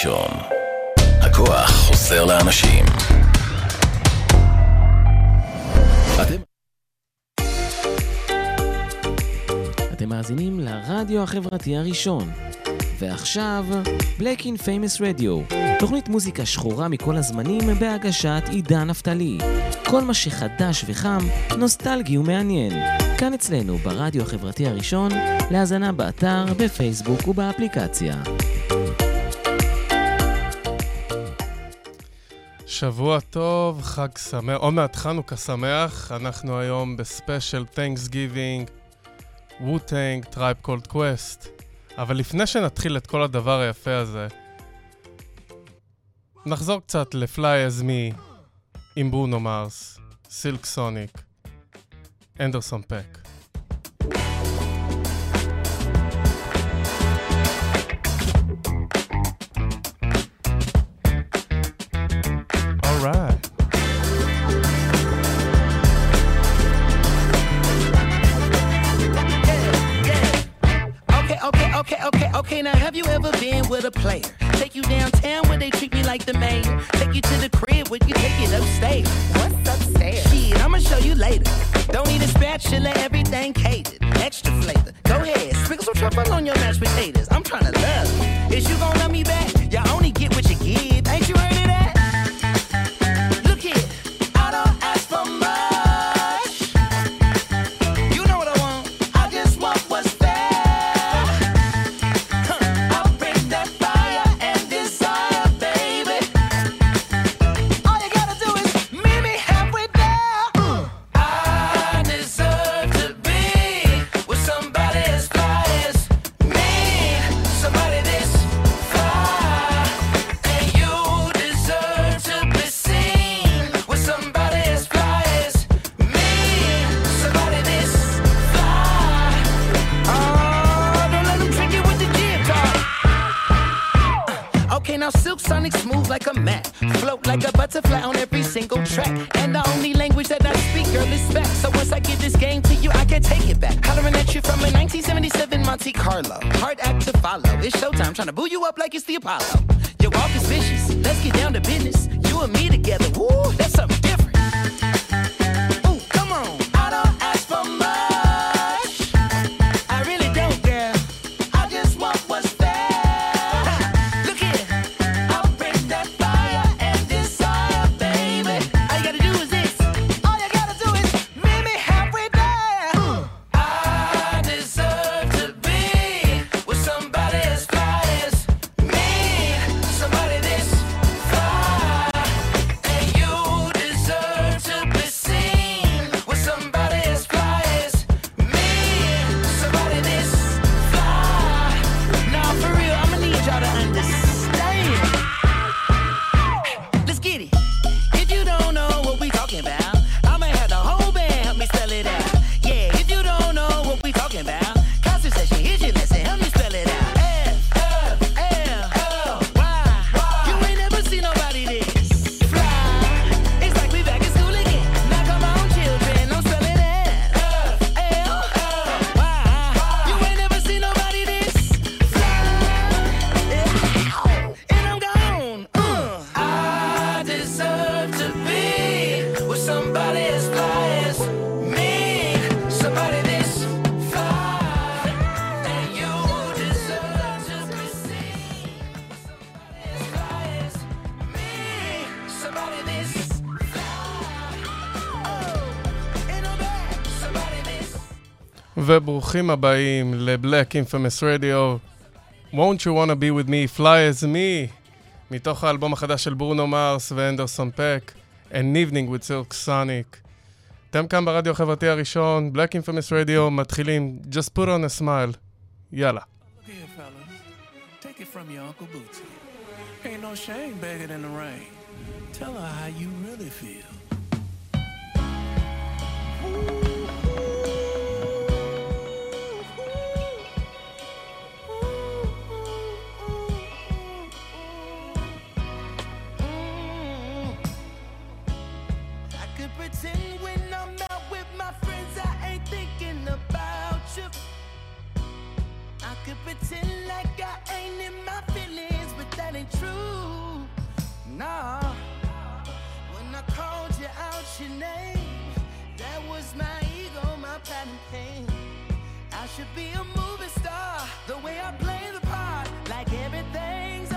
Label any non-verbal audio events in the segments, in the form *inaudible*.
ראשון. הכוח חוזר לאנשים. אתם... אתם מאזינים לרדיו החברתי הראשון. ועכשיו, Black in Famous Radio, תוכנית מוזיקה שחורה מכל הזמנים בהגשת עידן נפתלי. כל מה שחדש וחם, נוסטלגי ומעניין. כאן אצלנו, ברדיו החברתי הראשון, להאזנה באתר, בפייסבוק ובאפליקציה. שבוע טוב, חג שמח, או מעט חנוכה שמח. אנחנו היום בספיישל תנקס גיבינג, ווטנג, טרייב קולד קווסט. אבל לפני שנתחיל את כל הדבר היפה הזה, נחזור קצת לפליי אז מי עם ברונו מרס, סילק סוניק, אנדרסון פק. ברוכים הבאים לבלק אינפמס רדיו. Won't you wanna be with me, fly as me, מתוך האלבום החדש של ברונו מרס ואנדרסון פק, An Evening with Silk Sonic. אתם כאן ברדיו החברתי הראשון, בלק אינפמס רדיו, מתחילים Just put on a smile. יאללה. Ain't no shame begging in the rain. Tell her how you really feel. Ooh. Your name, that was my ego, my pattern pain. I should be a movie star, the way I play the part, like everything's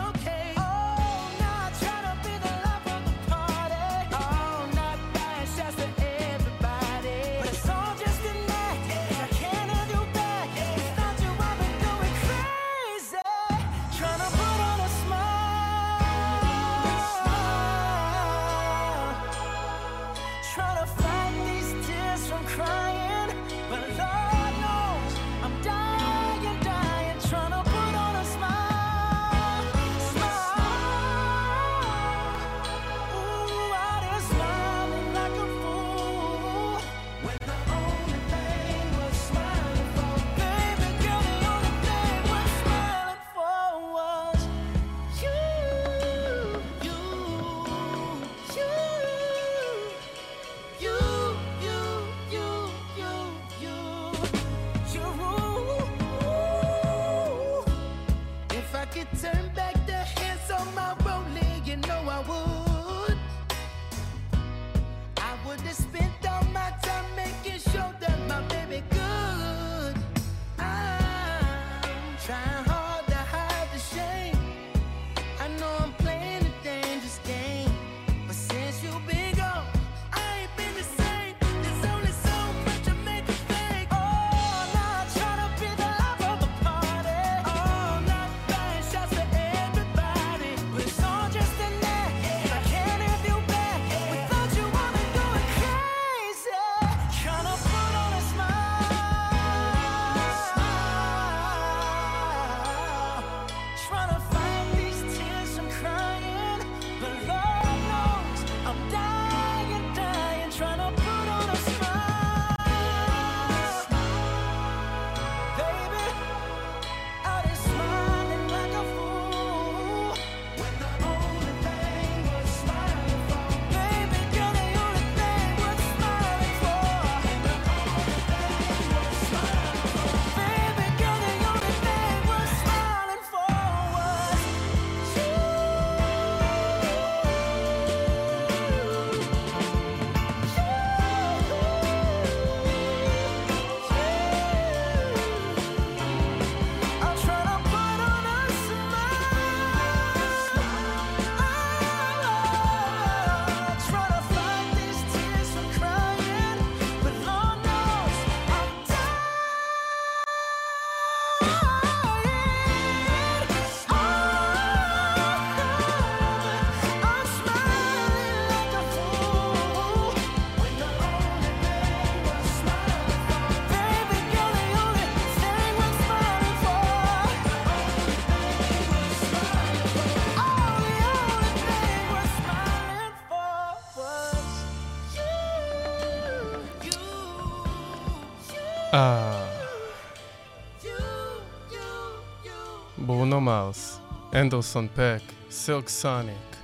אנדרסון פק, סילק סוניק.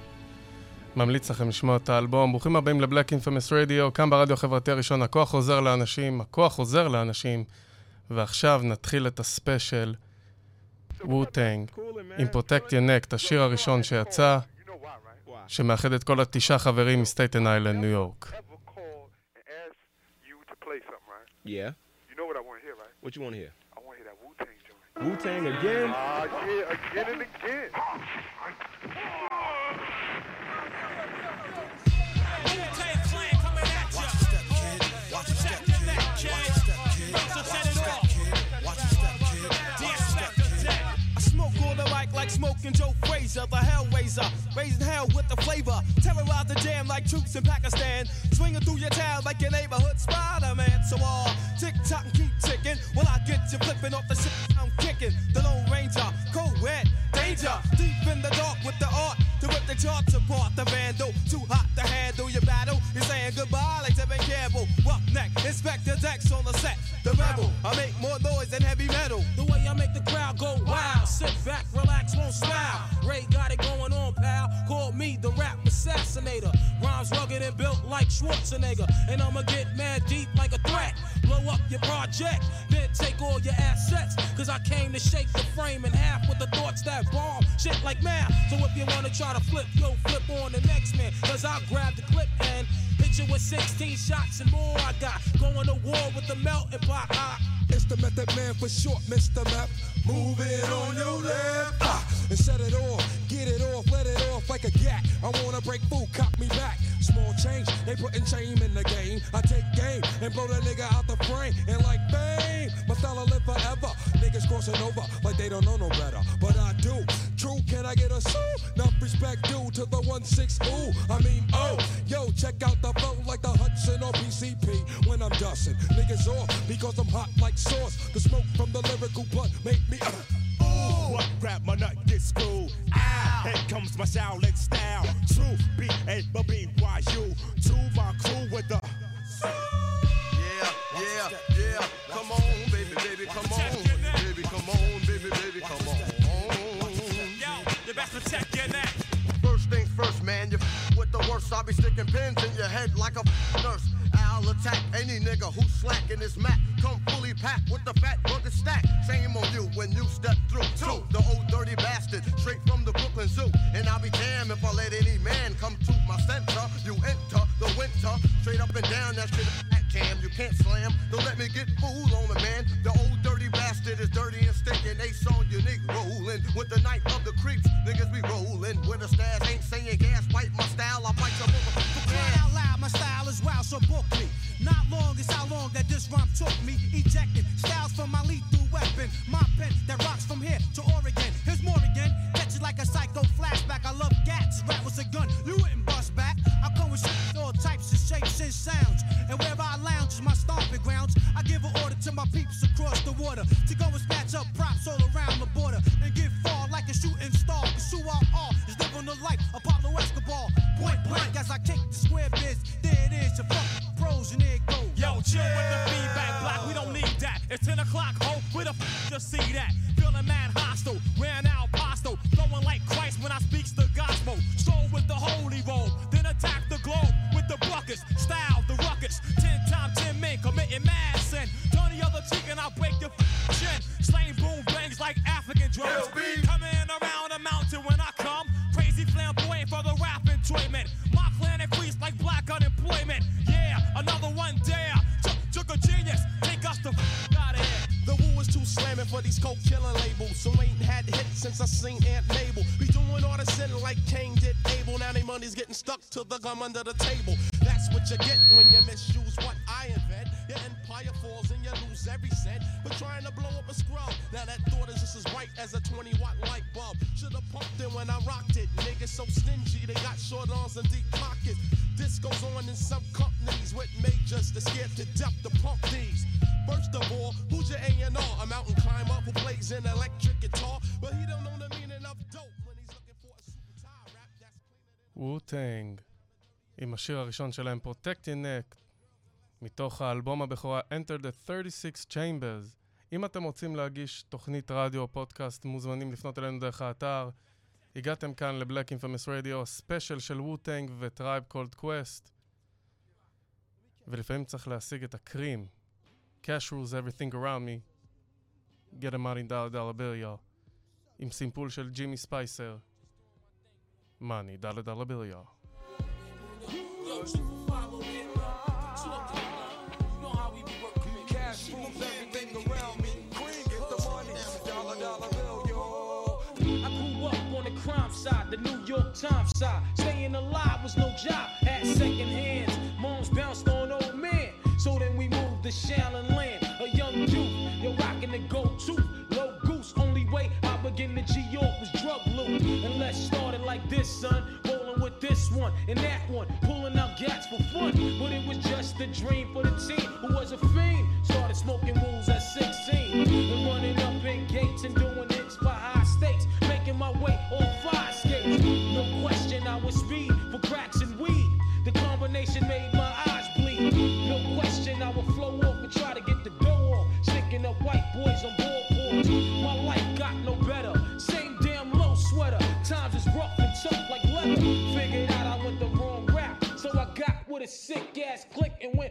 ממליץ לכם לשמוע את האלבום. ברוכים הבאים לבלק אינפמס רדיו, כאן ברדיו החברתי הראשון, הכוח עוזר לאנשים, הכוח עוזר לאנשים. ועכשיו נתחיל את הספיישל, wu-tang, עם Protect Your Neck, את השיר הראשון שיצא, שמאחד את כל התשעה חברים מסטייטן איילנד, ניו יורק. Yeah. You know what I want to hear, right? What you want to hear? Wu Tang again? Ah, yeah, again and again. Smoking Joe Frazier, the Hellraiser, raising hell with the flavor, terrorize the jam like troops in Pakistan, swinging through your town like your neighborhood Spider-Man. So all tick tock and keep ticking, while I get you flipping off the shit I'm kicking. The Lone Ranger, co-ed, danger, deep in the dark with the art to rip the charts apart. The vandal, too hot to handle your battle. You're saying goodbye like Tevin Campbell. Roughneck, Inspectah Deck on the set. The rebel, I make more noise than heavy metal. The way I make the crowd go wild. Sit back, relax, won't smile. Ray got it going on, pal. Call me the rap assassinator. Like Schwarzenegger. And I'ma get mad deep like a threat. Blow up your project, then take all your assets. Cause I came to shake the frame in half with the thoughts that bomb shit like math. So if you wanna try to flip, yo, flip on the next man. Cause I'll grab the clip and hit you with 16 shots and more. I got going to war with the melting pot. It's the method man for short, Mr. Map. Move it on your left. Ah, and set it off. Get it off, let it off like a gat. I wanna break food, cop me back. Small change, they putting shame in the game. I take game and blow that nigga out the frame. And like bang, my style live forever. Niggas crossing over like they don't know no better. But I do. True, can I get a sue? Enough respect due to the 1-6 ooh. I mean, oh, yo, check out the flow like the Hudson or PCP when I'm dusting. Niggas off because I'm hot like sauce. The smoke from the lyrical blunt make me. Uh, Ooh, what grab my nut get screwed. Ah, here comes my Shaolin style. True B A B Y U. To my crew with the. Man, you f- with the worst. I'll be sticking pins in your head like a f- nurse. I'll attack any nigga who's slacking this mat. Come fully packed with the fat rugged stack. Shame on you when you step through. Two, the old dirty bastard, straight from the Brooklyn Zoo. And I'll be damned if I let any man come to my center. You enter the winter, straight up and down that shit. Cam, you can't slam. Don't let me get fooled on the man. The old dirty bastard is dirty and stinking. They saw unique rolling with the night of the creeps. Niggas be rolling with a stash. Ain't saying gas, under the table. השיר הראשון שלהם, Protect Your Neck, מתוך האלבום הבכורה Enter the 36 Chambers. אם אתם רוצים להגיש תוכנית רדיו או פודקאסט, מוזמנים לפנות אלינו דרך האתר. הגעתם כאן לבלק אינפמס רדיו, ספיישל של ווטנג וטרייב קולד קווסט. ולפעמים צריך להשיג את הקרים. Cash rules everything around me. Get a money dollar dollar bill, y'all. עם סימפול של ג'ימי ספייסר. money dollar dollar bill, y'all. Yo, follow it. Talk to me. You know how we be working. Cash rules everything around me. Queen, get the money. Dollar, dollar bill, yo. I grew up on the crime side, the New York Times side. Staying alive was no job, had second hands. Moms bounced on old men. So then we moved to Shaolin Land, a young youth. You're rocking the go-to, low goose. Only way I begin to G York was drug loot. And let's start it like this, son. This one and that one, pulling out gats for fun. But it was just a dream for the team who was a fiend. Started smoking rules at 16 and running up in gates and doing sick ass click and went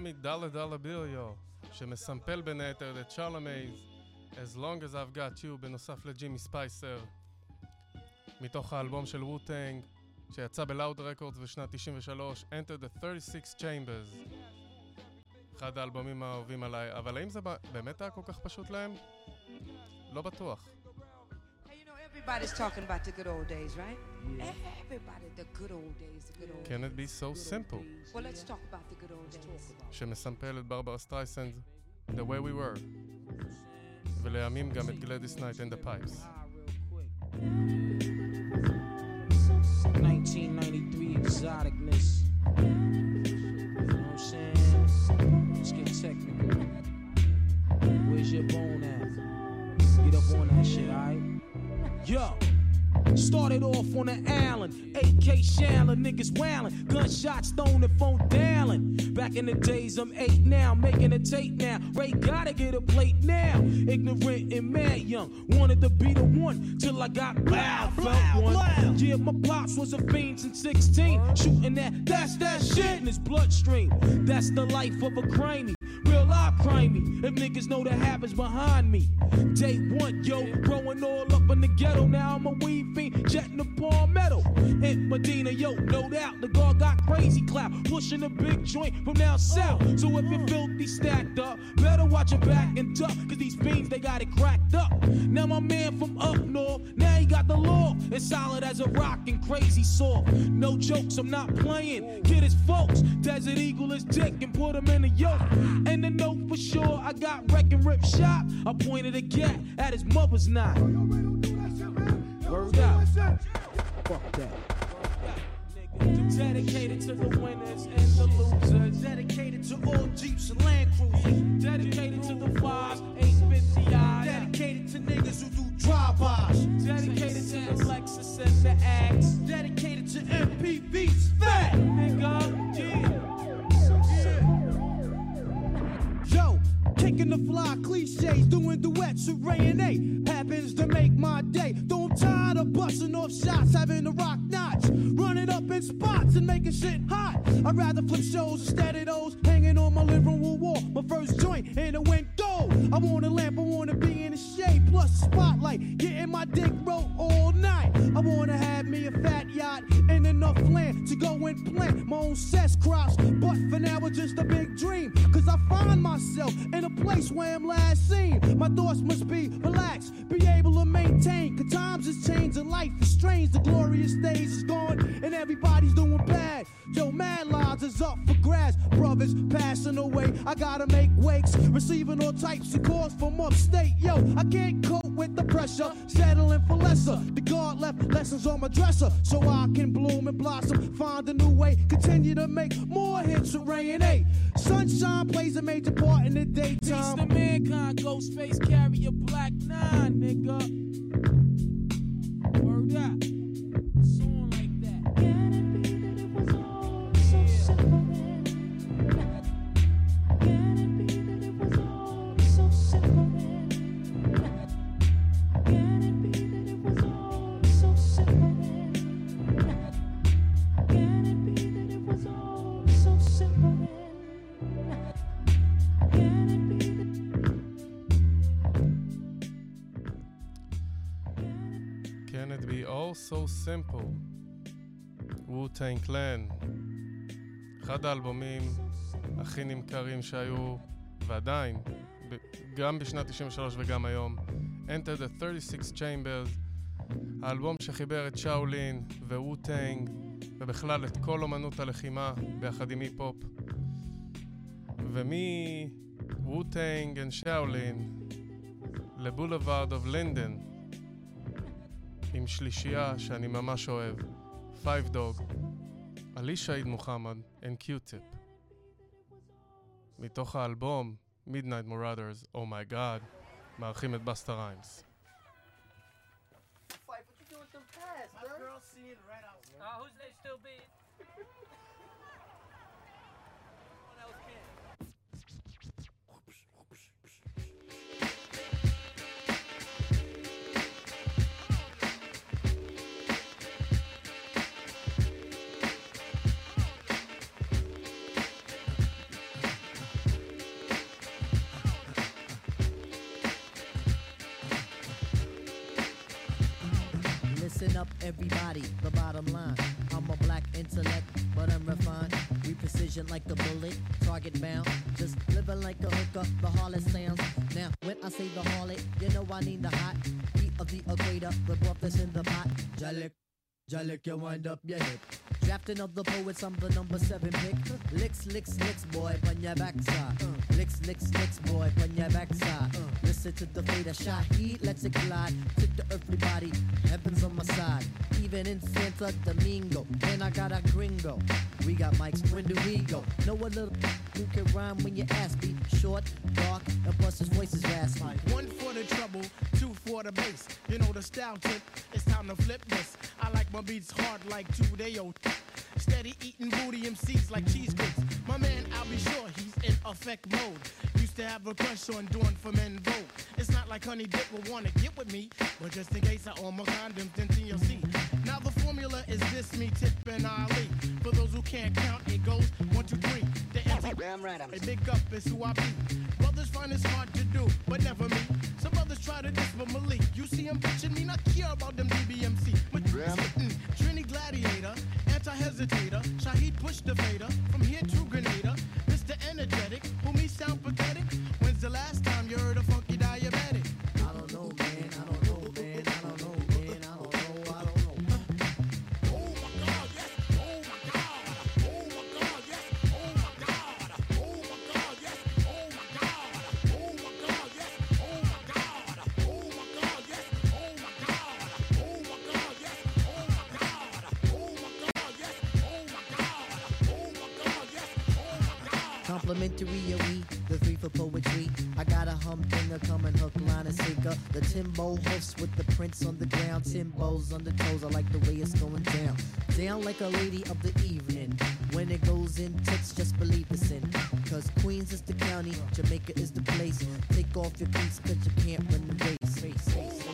everything around me, דולר דולר ביל יו, שמסמפל בין היתר לצ'רלמייז, As long as I've got you, בנוסף לג'ימי ספייסר, מתוך האלבום של ווטנג, שיצא בלאוד רקורדס בשנת 93, Enter the 36 Chambers. אחד האלבומים האהובים עליי, אבל האם זה באמת היה כל כך פשוט להם? לא בטוח. Everybody's talking about the good old days, right? Everybody, the good old days, the good old Can it be so simple? Well, let's talk about the good old days. שמסמפל את ברברה סטרייסנד, The way we were, ולימים גם את גלדיס נייט and the pipes. 1993 exoticness. You know what I'm saying? Let's get technical. Where's your bone at? Get up on that shit, alright? Yo! Started off on the Allen, AK Shaolin, niggas wailing, gunshots thrown and phone dialing. Back in the days, I'm eight now, making a tape now. Ray gotta get a plate now. Ignorant and mad young, wanted to be the one till I got loud, felt one. Yeah, my pops was a fiend since 16, shooting that, that's that shit in his bloodstream. That's the life of a crimey. Life if niggas know the habits behind me. Day one, yo, growing all up in the ghetto. Now I'm a weed fiend, jetting the palmetto. In Medina, yo, no doubt, the guard got crazy clout, pushing a big joint from now south. So if you're filthy stacked up, better watch your back and duck, cause these fiends, they got it cracked up. Now my man from up north, now he got the law, as solid as a rock and crazy soft. No jokes, I'm not playing. Kid his folks, Desert Eagle is dick and put him in a yoke. And the note for sure, I got wreck and rip shop. I pointed a gat at his mother's knot. Word out. Fuck that. Dedicated to the winners and the losers. Dedicated to all Jeeps and Land Cruisers. Dedicated to the fives, so simple? wu-טנג קלן, אחד האלבומים הכי נמכרים שהיו, ועדיין, גם בשנת 93 וגם היום, Enter the 36 Chambers, האלבום שחיבר את שאולין וwu-טנג, ובכלל את כל אומנות הלחימה ביחד עם היפ-הופ. ומ-wu-טנג and שאולין לבולווארד אוף לינדן, עם שלישייה שאני ממש אוהב, פייב דוג, עלי שהיד מוחמד and q-tip. מתוך האלבום Midnight Marauders, Oh My God, מארחים את בסטה ריימס. Uh, who's they still be? Up, everybody. The bottom line. I'm a black intellect, but I'm refined. We precision like a bullet, target bound. Just living like a hooker, the harlot sounds. Now, when I say the harlot, you know I need the hot heat of the equator, the broth that's in the pot. Jalik, Jalik, you wind up your hip. Drafting of the poets, I'm the number seven pick. Licks, licks, licks, boy, on your backside. Licks, licks, licks, boy, on your backside. Listen to the fader shot, heat, let's it collide. To the earthly body, heaven's on my side. Even in Santa Domingo, and I got a gringo. We got mics, when do we go? Know a little who can rhyme when you ask me. Short, dark, and plus his voice is raspy. One for the trouble, two the bass. You know the style tip, it's time to flip this. I like my beats hard like two day old. Steady eating booty MCs like cheese grits. My man, I'll be sure he's in effect mode. Used to have a crush on doing for men vote. It's not like Honey Dip will wanna get with me, but just in case I own my condoms, then TLC. Now the formula is this, me, Tip, and Ali. For those who can't count, it goes one, two, three. The empty Damn right, I'm a big up is who I be. Brothers find it hard to do, but never me. Some brothers try to diss, but Malik, you see him bitching me, not care about them DBMC. But sitting, Trini Gladiator, anti-hesitator, Shahid push the fader, from here to Grenada. Mr. Energetic, humdinger coming hook, line, and sinker. The Timbo hosts with the prints on the ground. Timbo's on the toes, I like the way it's going down. Down like a lady of the evening. When it goes in tits, just believe the sin. Cause Queens is the county, Jamaica is the place. Take off your cleats cause you can't run the race, race, race,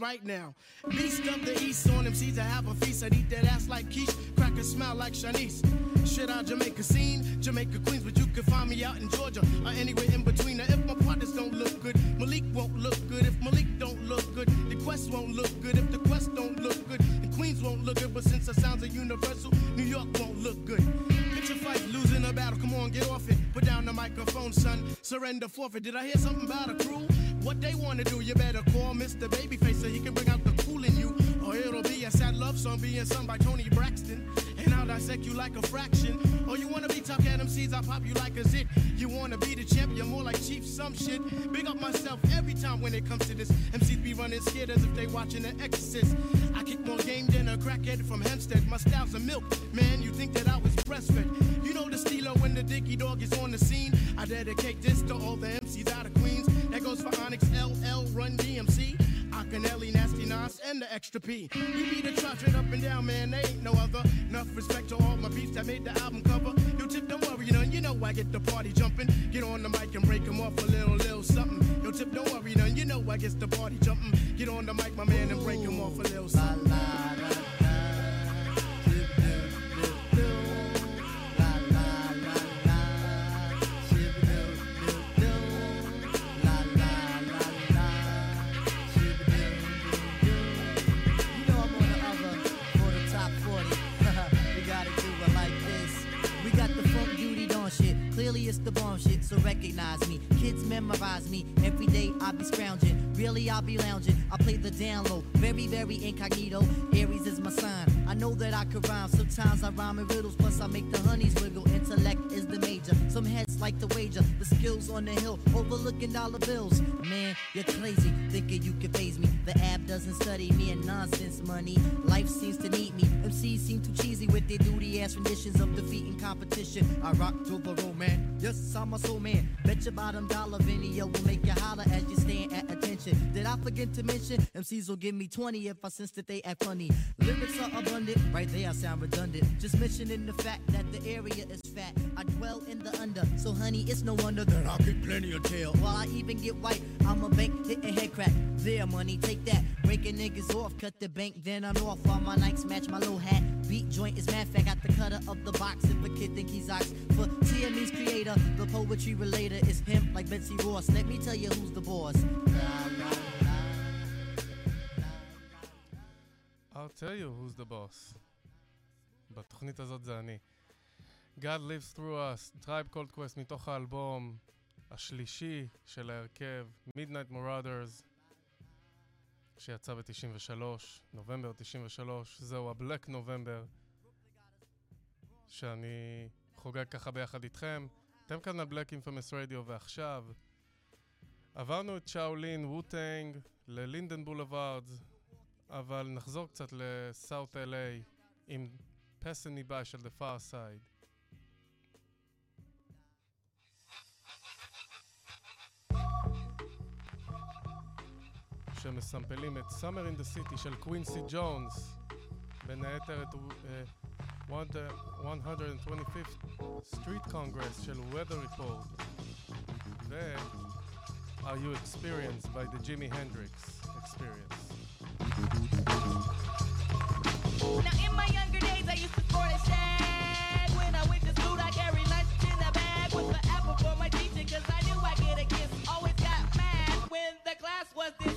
right now. Beast of the East on them MCs, I have a feast. I'd eat that ass like quiche, crack a smile like Shanice. Shit out Jamaica scene, Jamaica Queens, but you can find me out in Georgia or anywhere in between. Now, if my partners don't look good, Malik won't look good. If Malik don't look good, the Quest won't look good. If the Quest don't look good, the Queens won't look good. But since the sounds are universal, New York won't look good. Picture fight, losing a battle. Come on, get off it. Put down the microphone, son. Surrender forfeit. Did I hear something about a crew? What they wanna do, you better some shit. Big up myself every time when it comes to this. MCs be running scared as if they watching The Exorcist. I kick more game than a crackhead from Hempstead. My style's a milk, man. You think that I was breastfed? You know the stilo when the Dicky Dog is on the scene. I dedicate this to all the MCs out of Queens. That goes for Onyx, LL, Run DMC. Akinyele, Nasty Nas, and the Extra P. We be the straight up and down, man. They ain't no other. Enough respect to all my beats that made the album cover. Yo, Tip, don't worry, none. You know I get the party jumping. Get on the mic and break 'em off a little, little something. Yo, Tip, don't worry, none. You know I get the party jumping. Get on the mic, my man, and break 'em off a little something. You Clearly it's the bomb shit, so recognize me. Kids memorize me. Every day I be scrounging. Really I'll be lounging. I play the down low. Very, very incognito. Aries is my sign. I know that I could rhyme. Sometimes I rhyme in riddles, plus I make the honeys wiggle. Intellect is the major. Some like the wager. The skills on the hill, overlooking dollar bills. Man, you're crazy, thinking you can phase me. The app doesn't study me and nonsense money. Life seems to need me. MCs seem too cheesy with their duty ass renditions of defeating competition. I rock to the roll, man. Yes, I'm a soul man. Bet your bottom dollar video will make you holler as you stand at attention. Did I forget to mention? MCs will give me 20 if I sense that they act funny. Lyrics are abundant, right there I sound redundant. Just mentioning the fact that the area is fat. I dwell in the under, so honey, it's no wonder that I get plenty of tail. While I even get white, I'm a bank hitting head crack. There, money, take that. Breaking niggas off, cut the bank, then I'm off. While my Nikes match my low hat. Beat joint is mad fat, got the cutter of the box. If a kid think he's ox, for TME's creator, the poetry relator is pimp like Betsy Ross. Let me tell you who's the boss. I'll tell you who's the boss. בתוכנית הזאת זה אני. God lives through us, Tribe Called Quest מתוך האלבום השלישי של ההרכב, Midnight Marauders, שיצא ב-93, נובמבר 93, זהו ה-Black November, שאני חוגג ככה ביחד איתכם. אתם כאן על Black Infamous Radio ועכשיו עברנו את שאולין, ווטנג, ללינדן בולווארדס, אבל נחזור קצת לסאוט LA עם פסני ביי של The Far Side. שמסמפלים את Summer in the City של קווינסי ג'ונס, בין היתר את uh, 125th Street Congress של Weather Report, ו- Are You Experienced by the Jimi Hendrix Experience. Now in my younger days I used to sport a shag When I went to school I carried lunch in a bag With the apple for my teacher cause I knew I'd get a kiss Always got mad when the class was dismissed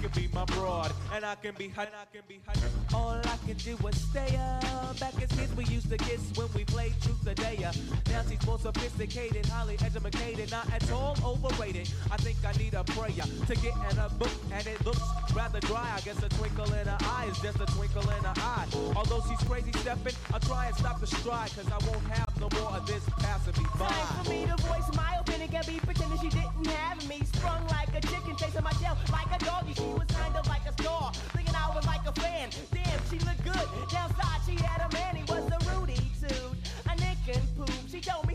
Can be my broad, and I can be hot, I can be her. All I can do is stay up. Back as kids, we used to kiss when we played truth or dare. Now she's more sophisticated, highly educated, not at all overrated. I think I need a prayer to get in a book, and it looks rather dry. I guess a twinkle in her eye is just a twinkle in her eye. Although she's crazy stepping, I'll try and stop the stride, cause I won't have no more of this passing me by. Time for me to voice my opinion, can be pretending she didn't have me. Sprung like a chicken, chasing my tail like a doggy. She was kind of like a star, thinking I was like a fan. Damn, she looked good. Downside, she had a man, he was a Rudy too. A nick and poop. She told me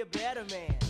a better man.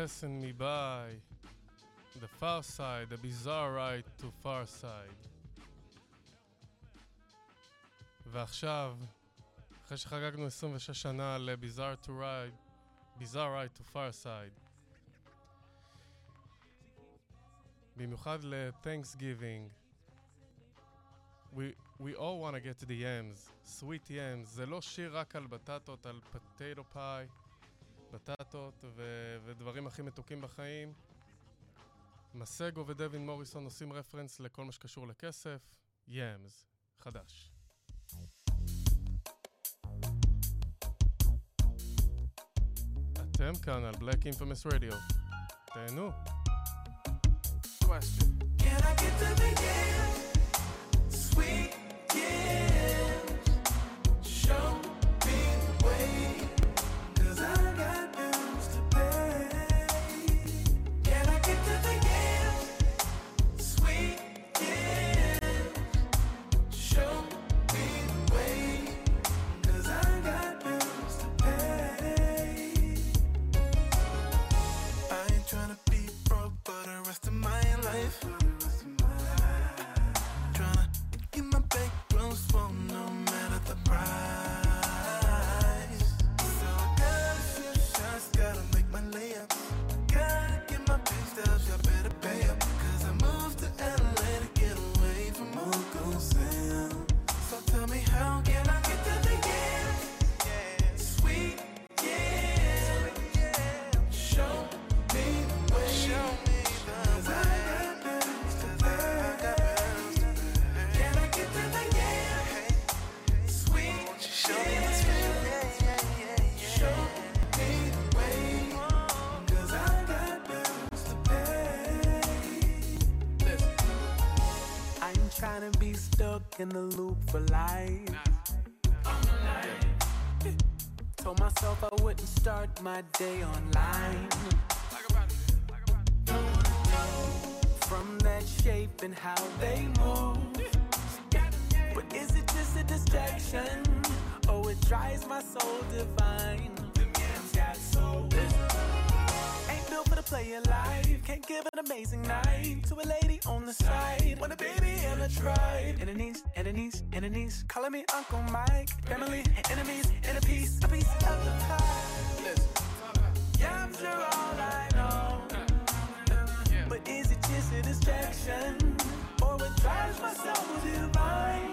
passing me by. The Pharcyde, the Bizarre Ride to Pharcyde. ועכשיו, אחרי שחגגנו 26 שנה ל-Bizarre to Ride, Bizarre Ride to Far Side, במיוחד ל-Thanksgiving, we, we all want to get to the yams, sweet yams, זה לא שיר רק על בטטות, על פטטו פאי. בטטות ו- ודברים הכי מתוקים בחיים. מסגו ודווין מוריסון עושים רפרנס לכל מה שקשור לכסף, ימס, חדש. אתם כאן על Black Infamous Radio. תהנו. Question. Can I get to the end? Sweet yams. In the loop for life. Told myself I wouldn't start my day online. From that shape and how they move. But is it just a distraction? Oh, it drives my soul divine. The player life. Can't give an amazing night to a lady on the side. Want a baby and a tribe. And a niece. Calling me Uncle Mike. Family, enemies, and a piece, a piece of the pie. Yams are all I know. But is it just a distraction? Or what drives my soul divine?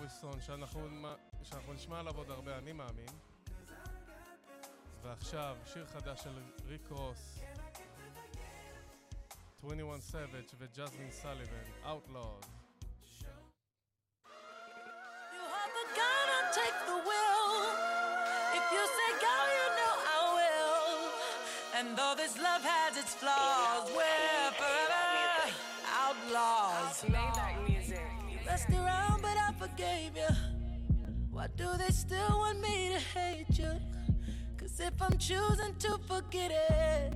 מוריסון, שאנחנו, שאנחנו נשמע עליו עוד הרבה, אני מאמין. ועכשיו, שיר חדש של ריק רוס. 21 סאביג' וג'זמין סליבן, Outlaws. You have the gun, I'll take the will. If you say go, you know I will. And though this love has its flaws, we're forever outlaws. Maybach music. Messed around, but I forgave you. Why do they still want me to hate you? Cause if I'm choosing to forget it,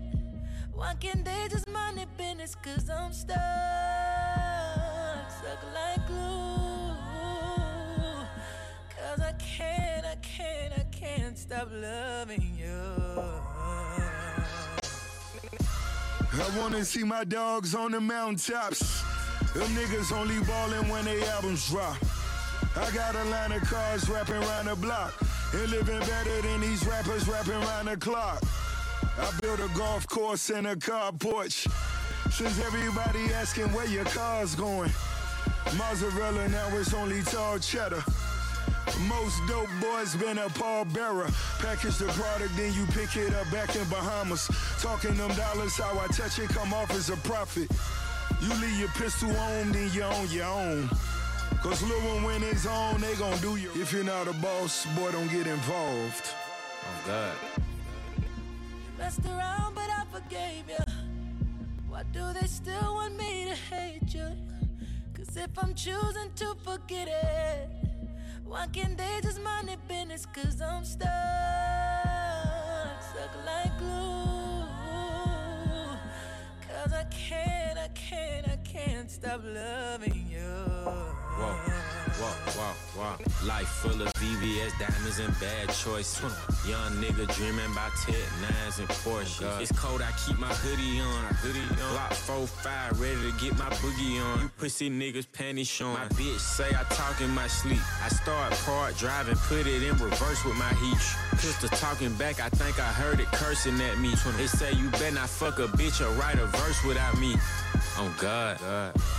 why can't they just mind their business? Cause I'm stuck, stuck like glue. Cause I can't, I can't, I can't stop loving you. I wanna see my dogs on the mountaintops. Them niggas only ballin' when they albums drop. I got a line of cars rapping round the block. And living better than these rappers rapping round the clock. I built a golf course and a car porch. Since everybody asking where your car's going. Mozzarella, now it's only tall cheddar. Most dope boys been a pallbearer. Package the product, then you pick it up back in Bahamas. Talking them dollars, how I touch it, come off as a profit. You leave your pistol on, then you on your own. Cause little one when it's on, they gon' do you. If you're not a boss, boy, don't get involved. Oh God. Messed around, but I forgave you. Why do they still want me to hate you? Cause if I'm choosing to forget it, why can't they just mind their business? Cause I'm stuck, stuck like glue. Cause I can't, I can't, I can't stop loving you. Whoa, whoa, whoa, whoa. Life full of VVS diamonds and bad choices. Young nigga dreaming about tech nines and Porsche. It's cold, I keep my hoodie on. Hoodie on. Block 4-5, ready to get my boogie on. You pussy niggas panties showing. My bitch say I talk in my sleep. I start part driving, put it in reverse with my heat. Pistol talking back, I think I heard it cursing at me. They say you better not fuck a bitch or write a verse without me. Oh God,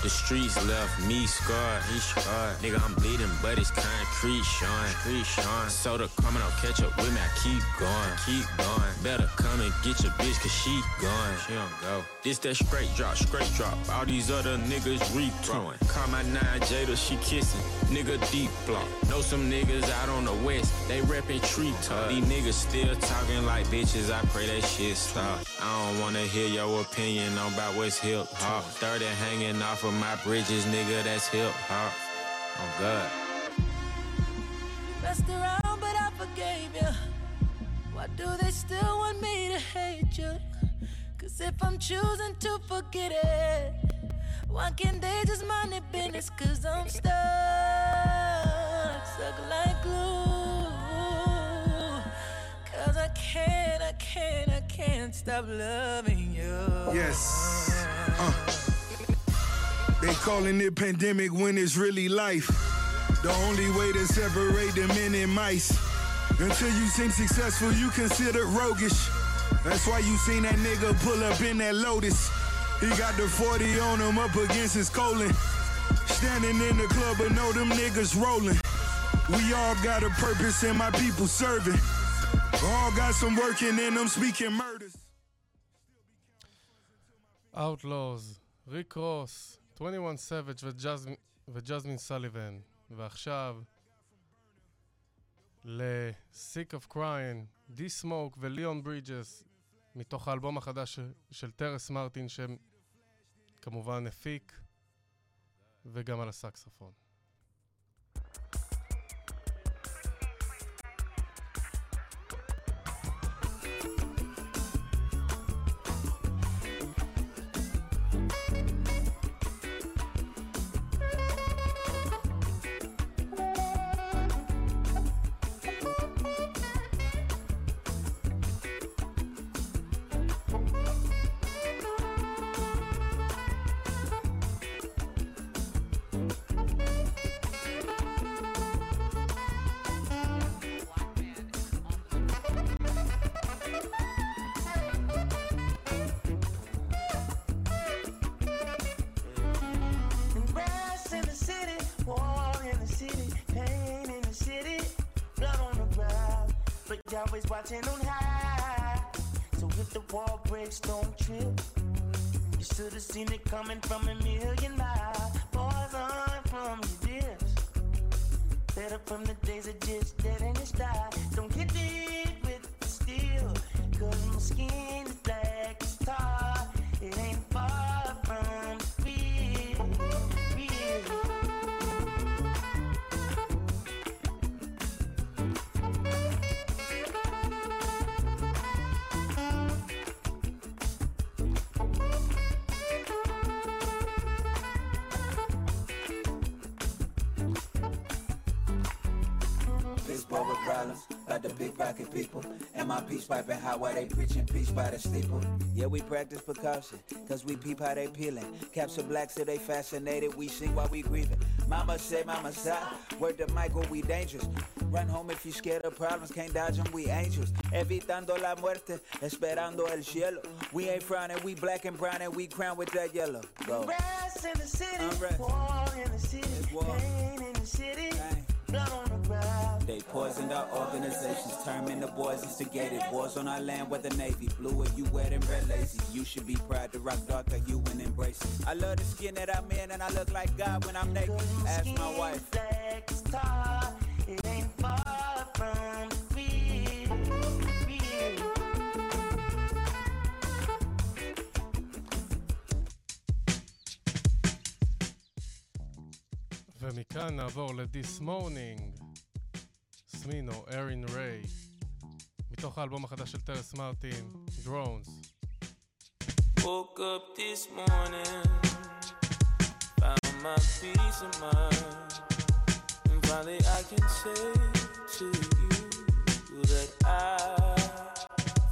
the streets left me scarred. He scarred. Nigga, I'm bleeding, but it's concrete, showing. Street showing. Soda coming out, catch up with me. I keep going, keep going. Better come and get your bitch, cause she gone. She don't go. This that straight drop, straight drop. All these other niggas rethrowing. Call my nine Jada, she kissing. Nigga deep block. Know some niggas out on the west, they reppin' tree top. These niggas still talking like bitches, I pray that shit stop. I don't wanna hear your opinion on about what's hip hop. 30 hanging off of my bridges, nigga, that's hip hop. Oh God. Messed around, but I forgave you. Why do they still want me to hate you? Cause if I'm choosing to forget it, why can't they just mind their business? Cause I'm stuck, stuck like glue. Cause I can't, I can't, I can't stop loving you. Yes. Uh. They calling it pandemic when it's really life. The only way to separate the men and mice. Until you seem successful, you considered roguish. That's why you seen that nigga pull up in that Lotus. He got the 40 on him up against his colon. Standing in the club, but know them niggas rolling. We all got a purpose and my people serving. All got some working and them speaking murders. Outlaws, Rick Ross, 21 Savage וג'זמין- סליבן. ועכשיו, ל-Sick of Crying, D-Smoke וליאון ברידג'ס, מתוך האלבום החדש של טרס מרטין, שכמובן הפיק, וגם על הסקסופון. Always watching on high. So if the wall breaks, don't trip. You should have seen it coming from a million miles. Poison from your dips. Better from the days of just dead in the style. Don't get deep with the steel. Cause my skin they preaching peace by the steeple. Yeah, we practice precaution, cause we peep how they peeling. Capture blacks so they fascinated, we sing while we grieving. Mama say, mama sigh, word to Michael, we dangerous. Run home if you scared of problems, can't dodge them, we angels. Evitando la muerte, esperando el cielo. We ain't frowning, we black and brown and we crown with that yellow. Go. Grass in the city, war in the city, pain in the city, blood on the ground. They poisoned our organizations, terming the boys instigated. Wars on our land with the Navy. Blue if you wet and red lazy. You should be proud to rock dark like you and embrace it. I love the skin that I'm in and I look like God when I'm naked. Ask my wife. Black as tar, it ain't far from the real. real. ומכאן נעבור ל-This Morning, סמינו, ארין ריי, מתוך האלבום החדש של טרס מרטין, Drones. Woke up this morning, found my peace of mind, and finally I can say to you that I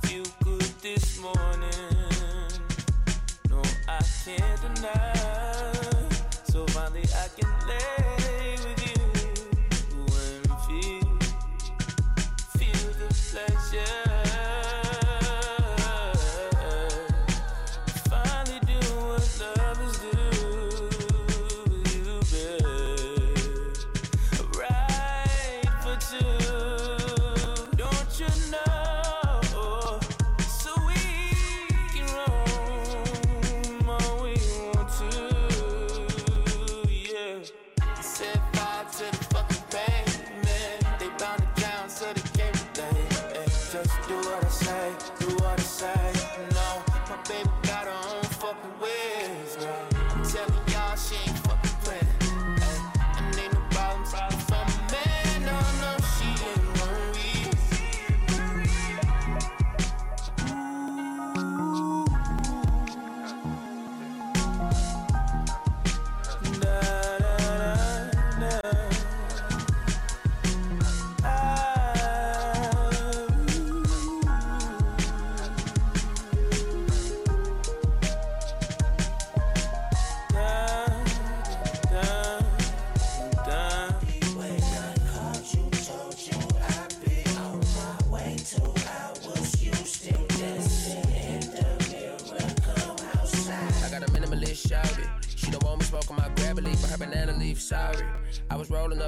feel good this morning. No, I can't deny. So finally I can lay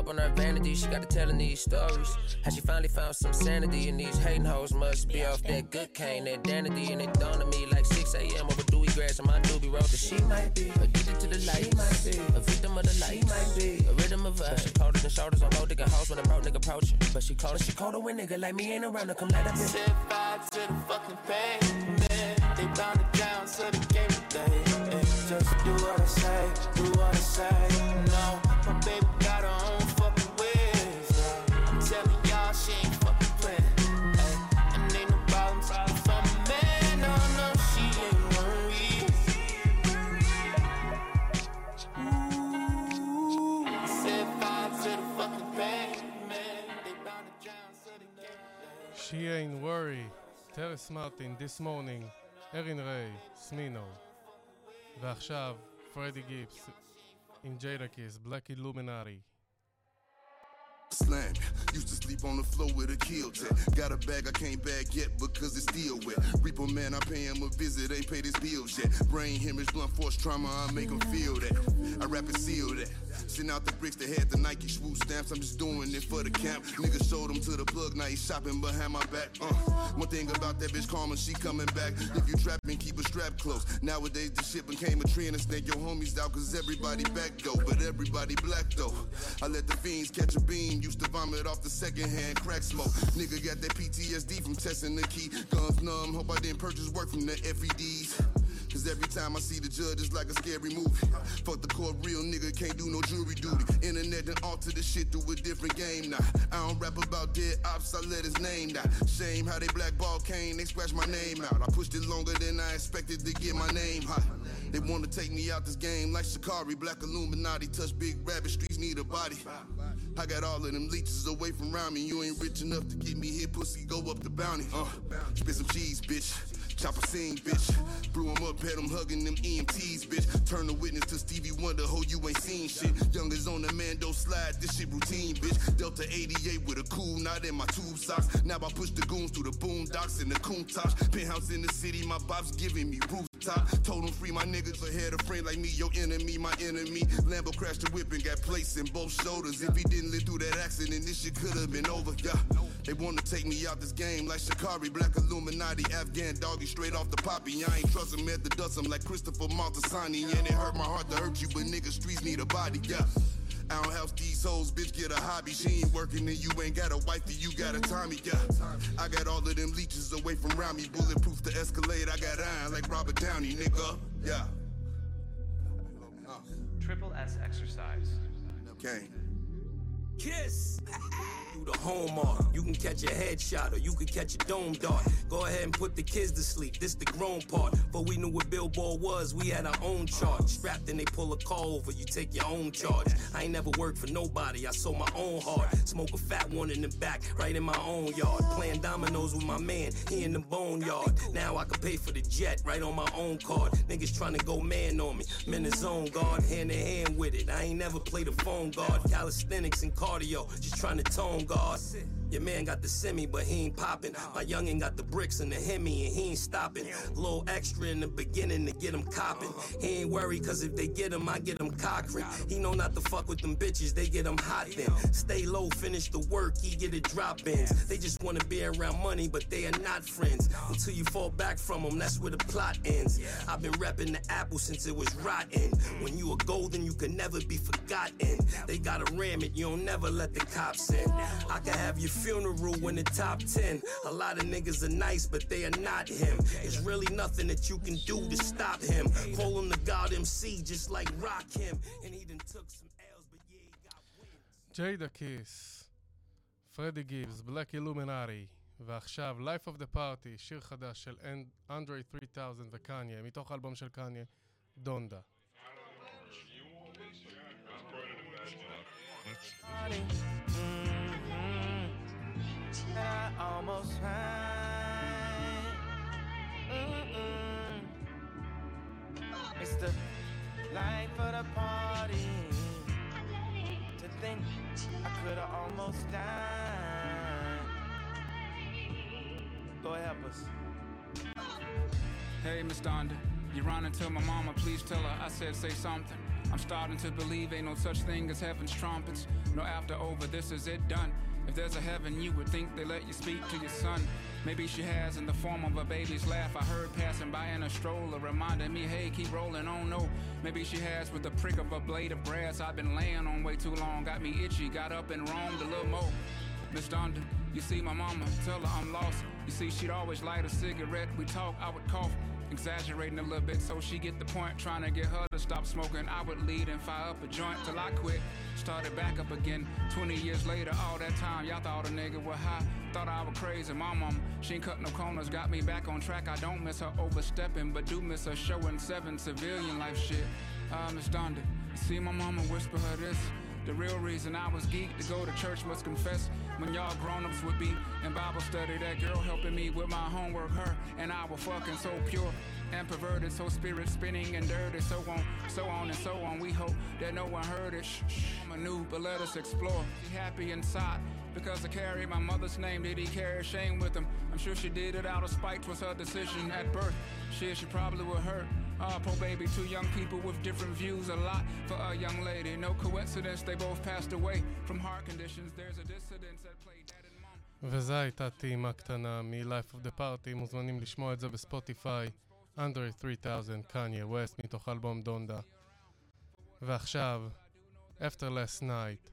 Up on her vanity, she got to telling these stories. How she finally found some sanity, and these hating hoes must be off that good cane, that danity, and it dawned on me like 6 a.m. over dewy grass and my doobie road that she might be addicted to the light. She might be a victim of the light. She might be a rhythm of us. She colder than shoulders on gold digging hoes when a broke nigga approach her. But she colder, she colder when nigga like me ain't around to come light up. Set fire to the fucking pain. They bound it down, so the game today. Hey, just do what I say, do what I say. No, my baby got her telling y'all she ain't fucking playing. Hey, and ain't no problems if I'm a man. No, no, she ain't worried. Ooh, set fire to the fucking pain, man. They bound it down, so the game today. She ain't worry. טרס מרטין, This Morning, ארין ריי, סמינו. ועכשיו, פרדי גיפס, עם ג'יידה קיס, Black Illuminati. Slam. Used to sleep on the floor with a kill tech. Got a bag I can't bag yet because it's still wet. Reaper man, I pay him a visit, ain't paid his bills yet. Brain hemorrhage, blunt force trauma, I make him feel that. I rap and seal that. Send out the bricks that had the Nike swoop stamps. I'm just doing it for the camp. Nigga showed him to the plug, now he shopping behind my back. Uh, one thing about that bitch Karma, she coming back. If you trapping, keep a strap close. Nowadays, this shit became a trend and stand your homies out cause everybody back though. But everybody black though. I let the fiends catch a beam. Used to vomit off the second hand crack smoke. Nigga got that PTSD from testing the key. Guns numb, hope I didn't purchase work from the FEDs. Cause every time I see the judge, it's like a scary movie. Fuck the court, real nigga can't do no jury duty. Internet and alter the shit through a different game now. I don't rap about dead ops, I let his name down. Shame how they blackball Kane, they scratch my name out. I pushed it longer than I expected to get my name hot. They wanna take me out this game like Shikari, Black Illuminati, touch big rabbit, streets need a body. I got all of them leeches away from around me. You ain't rich enough to get me here, pussy, go up the bounty. Uh, spit some cheese, bitch. Chop a scene, bitch. Blew him up, had him hugging them EMTs, bitch. Turn the witness to Stevie Wonder, ho, you ain't seen shit. Young Youngers on the Mando slide, this shit routine, bitch. Delta 88 with a cool knot in my tube socks. Now I push the goons through the boondocks and the coontops. Penthouse in the city, my bob's giving me rooftop. Told him free my niggas ahead, a friend like me, your enemy, my enemy. Lambo crashed the whip and got placed in both shoulders. If he didn't live through that accident, this shit could have been over, yeah. They wanna take me out this game like Shikari, Black Illuminati, Afghan doggy, straight off the poppy. I ain't trust him at the dust, I'm like Christopher Moltisanti. And it hurt my heart to hurt you, but niggas, streets need a body, yeah. I don't help these hoes, bitch, get a hobby. She ain't working and you ain't got a wife. wifey, you got a Tommy, yeah. I got all of them leeches away from around me. Bulletproof to escalate, I got iron like Robert Downey, nigga. Yeah. Triple S exercise. Okay. Kiss. *laughs* Do the homework. You can catch a headshot or you can catch a dome dart. Go ahead and put the kids to sleep. This the grown part. But we knew what Billboard was. We had our own chart. Strapped and they pull a car over. You take your own charge. I ain't never worked for nobody. I sold my own heart. Smoke a fat one in the back, right in my own yard. Playing dominoes with my man. He in the boneyard. Now I can pay for the jet right on my own card. Niggas trying to go man on me. In the zone guard, hand in hand with it. I ain't never played a phone guard. Calisthenics and cardio, just trying to tone guard. Your man got the semi, but he ain't popping. My youngin' got the bricks and the Hemi, and he ain't stopping. Little extra in the beginning to get him copping. He ain't worried, cause if they get him, I get him cockring. He know not to fuck with them bitches, they get him hot then. Stay low, finish the work, he get it drop ins. They just wanna be around money, but they are not friends. Until you fall back from them, that's where the plot ends. I've been repping the apple since it was rotten. When you are golden, you can never be forgotten. They gotta ram it, you don't never let the cops in. I can have your funeral in the top 10. A lot of niggas are nice, but they are not him. There's really nothing that you can do to stop him. Call him the God MC, just like Rock him. And he done took some L's, but yeah, Jadakiss, פרדי גיבס, Black Illuminati. ועכשיו Life of the Party, שיר חדש של אנדרי 3000 וקניה, מתוך האלבום של קניה, דונדה. Party. Almost Mm-mm. It's the life of the party To think I could've almost died Go help us Hey, Miss Donda, you run and tell my mama, please tell her I said say something. I'm starting to believe ain't no such thing as heaven's trumpets. No after over, this is it done. If there's a heaven, you would think they let you speak to your son. Maybe she has in the form of a baby's laugh. I heard passing by in a stroller, reminding me, hey, keep rolling on. No, maybe she has with the prick of a blade of grass. I've been laying on way too long, got me itchy, got up and roamed a little more. Miss Donda, you see my mama, tell her I'm lost. You see, she'd always light a cigarette. We talk, I would cough, exaggerating a little bit so she get the point. Trying to get her to stop smoking. I would lead and fire up a joint till I quit. Started back up again. 20 years later, all that time, y'all thought a nigga was high. Thought I was crazy. My mom, she ain't cut no corners, got me back on track. I don't miss her overstepping, but do miss her showing seven civilian life shit. Ah, Miss Donda, see my mama whisper her this. The real reason I was geeked to go to church must confess when y'all grown-ups would be in Bible study. That girl helping me with my homework, her and I were fucking so pure and perverted, so spirit spinning and dirty, so on, so on and so on. We hope that no one heard it. Shh, shh, I'm a new, but let us explore. Be happy inside because I carry my mother's name. Did he carry shame with him? I'm sure she did it out of spite. Was her decision at birth? Shit, she probably would hurt. Uh, I probate baby, two young people with different views. A lot for a young lady. No coincidence, they both passed away from heart conditions. There's a dissidence that played that in mind. וזו הייתה טעימה קטנה מ-Life of the Party, מוזמנים לשמוע את זה בספוטיפיי, Andre 3000, קניה ווסט, מתוך אלבום דונדה. ועכשיו, After Last Night.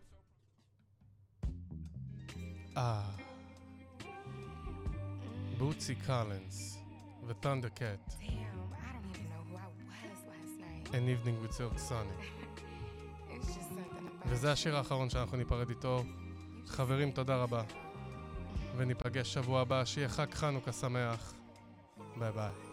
אה. בוטסי קלנס ותונדר קאט. An Evening with Silk Sunny. וזה השיר האחרון שאנחנו ניפרד איתו. חברים, תודה רבה. וניפגש שבוע הבא, שיהיה חג חנוכה שמח. ביי ביי.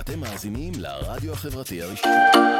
אתם מאזינים לרדיו החברתי הראשון.